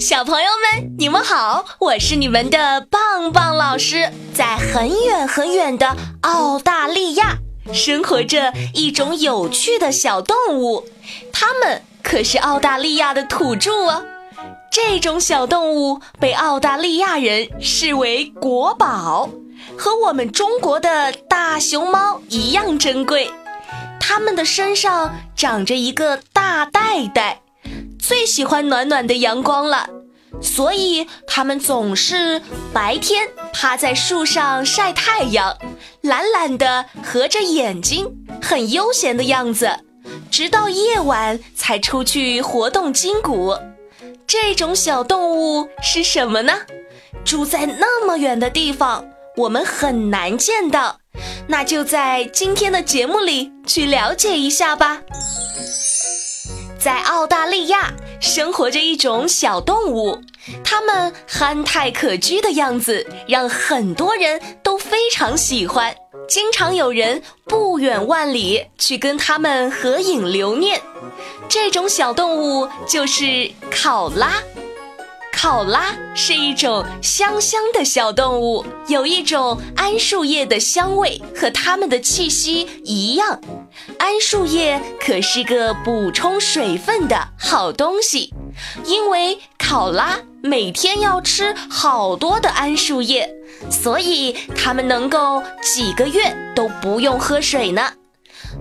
小朋友们，你们好，我是你们的棒棒老师。在很远很远的澳大利亚，生活着一种有趣的小动物，它们可是澳大利亚的土著哦。这种小动物被澳大利亚人视为国宝，和我们中国的大熊猫一样珍贵。它们的身上长着一个大袋袋。最喜欢暖暖的阳光了，所以它们总是白天趴在树上晒太阳，懒懒的合着眼睛，很悠闲的样子，直到夜晚才出去活动筋骨。这种小动物是什么呢？住在那么远的地方，我们很难见到。那就在今天的节目里去了解一下吧。澳大利亚生活着一种小动物，它们憨态可掬的样子让很多人都非常喜欢，经常有人不远万里去跟它们合影留念。这种小动物就是考拉。考拉是一种香香的小动物，有一种桉树叶的香味，和它们的气息一样。桉树叶可是个补充水分的好东西，因为考拉每天要吃好多的桉树叶，所以它们能够几个月都不用喝水呢。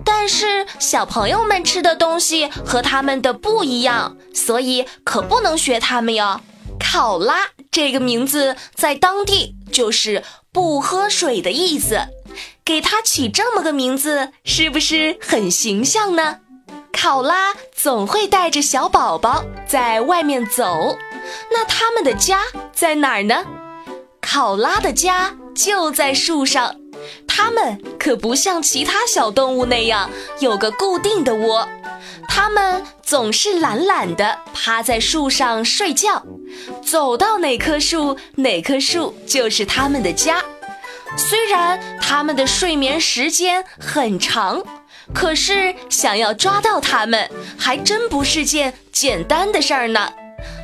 但是小朋友们吃的东西和它们的不一样，所以可不能学它们哟。考拉这个名字在当地就是不喝水的意思，给它起这么个名字是不是很形象呢？考拉总会带着小宝宝在外面走，那他们的家在哪儿呢？考拉的家就在树上，它们可不像其他小动物那样有个固定的窝。它们总是懒懒的趴在树上睡觉，走到哪棵树，哪棵树就是它们的家。虽然它们的睡眠时间很长，可是想要抓到它们，还真不是件简单的事儿呢。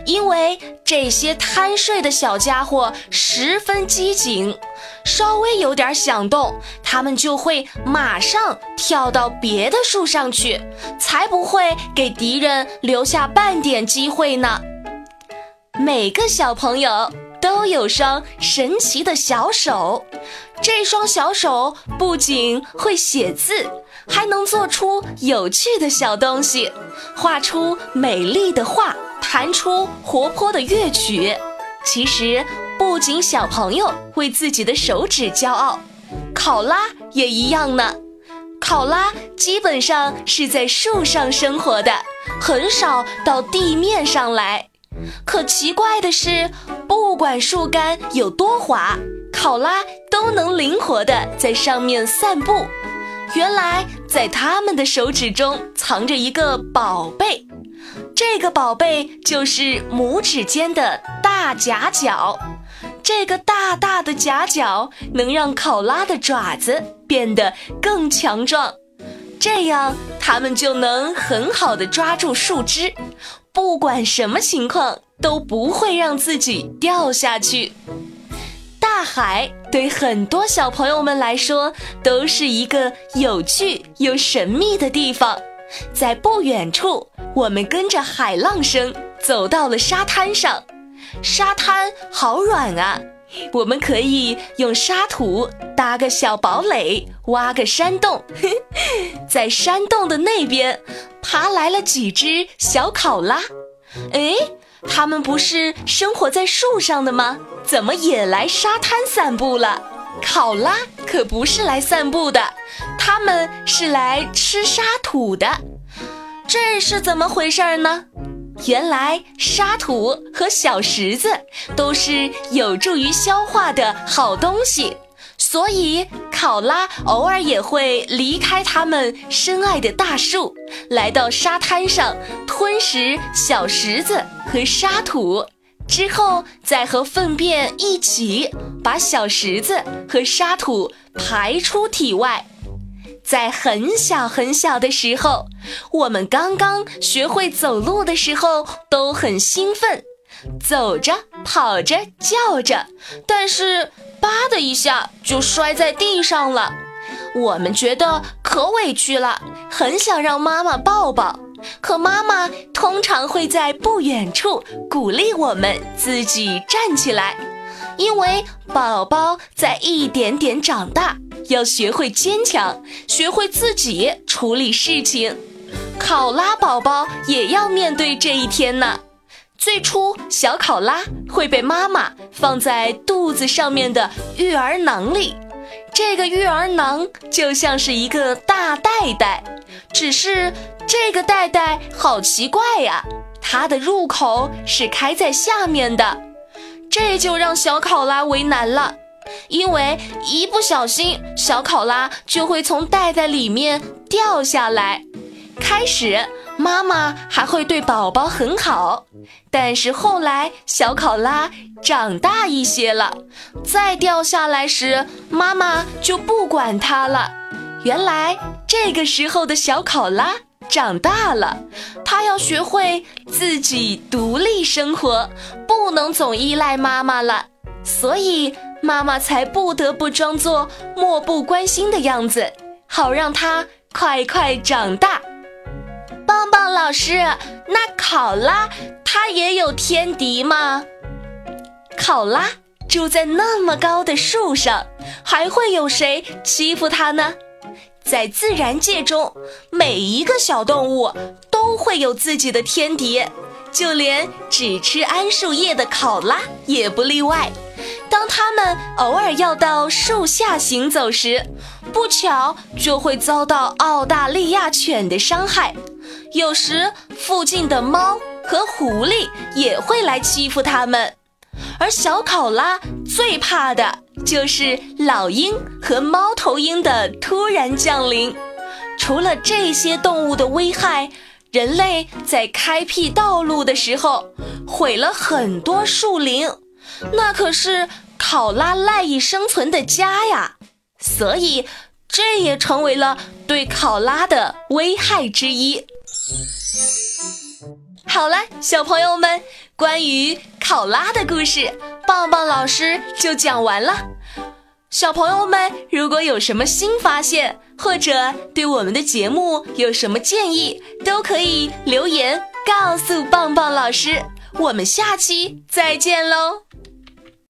因为这些贪睡的小家伙十分机警，稍微有点响动，它们就会马上跳到别的树上去，才不会给敌人留下半点机会呢。每个小朋友都有双神奇的小手，这双小手不仅会写字，还能做出有趣的小东西，画出美丽的画。弹出活泼的乐曲。其实，不仅小朋友为自己的手指骄傲，考拉也一样呢。考拉基本上是在树上生活的，很少到地面上来。可奇怪的是，不管树干有多滑，考拉都能灵活地在上面散步。原来，在他们的手指中藏着一个宝贝。这个宝贝就是拇指间的大夹角，这个大大的夹角能让考拉的爪子变得更强壮，这样它们就能很好的抓住树枝，不管什么情况都不会让自己掉下去。大海对很多小朋友们来说都是一个有趣又神秘的地方，在不远处。我们跟着海浪声走到了沙滩上，沙滩好软啊！我们可以用沙土搭个小堡垒，挖个山洞。在山洞的那边，爬来了几只小考拉。哎，它们不是生活在树上的吗？怎么也来沙滩散步了？考拉可不是来散步的，它们是来吃沙土的。这是怎么回事儿呢？原来沙土和小石子都是有助于消化的好东西，所以考拉偶尔也会离开他们深爱的大树，来到沙滩上吞食小石子和沙土，之后再和粪便一起把小石子和沙土排出体外。在很小很小的时候，我们刚刚学会走路的时候都很兴奋，走着、跑着、叫着，但是吧的一下就摔在地上了。我们觉得可委屈了，很想让妈妈抱抱，可妈妈通常会在不远处鼓励我们自己站起来，因为宝宝在一点点长大，要学会坚强，学会自己处理事情。考拉宝宝也要面对这一天呢。最初，小考拉会被妈妈放在肚子上面的育儿囊里。这个育儿囊就像是一个大袋袋，只是这个袋袋好奇怪呀，它的入口是开在下面的，这就让小考拉为难了，因为一不小心，小考拉就会从袋袋里面掉下来。开始，妈妈还会对宝宝很好，但是后来小考拉长大一些了，再掉下来时，妈妈就不管它了。原来这个时候的小考拉长大了，它要学会自己独立生活，不能总依赖妈妈了，所以妈妈才不得不装作漠不关心的样子，好让它快快长大。老师，那考拉它也有天敌吗？考拉住在那么高的树上，还会有谁欺负它呢？在自然界中，每一个小动物都会有自己的天敌，就连只吃桉树叶的考拉也不例外。当它们偶尔要到树下行走时，不巧就会遭到澳大利亚犬的伤害。有时附近的猫和狐狸也会来欺负它们，而小考拉最怕的就是老鹰和猫头鹰的突然降临。除了这些动物的危害，人类在开辟道路的时候毁了很多树林，那可是考拉赖以生存的家呀，所以这也成为了对考拉的危害之一。好了，小朋友们，关于考拉的故事，棒棒老师就讲完了。小朋友们，如果有什么新发现，或者对我们的节目有什么建议，都可以留言告诉棒棒老师。我们下期再见喽！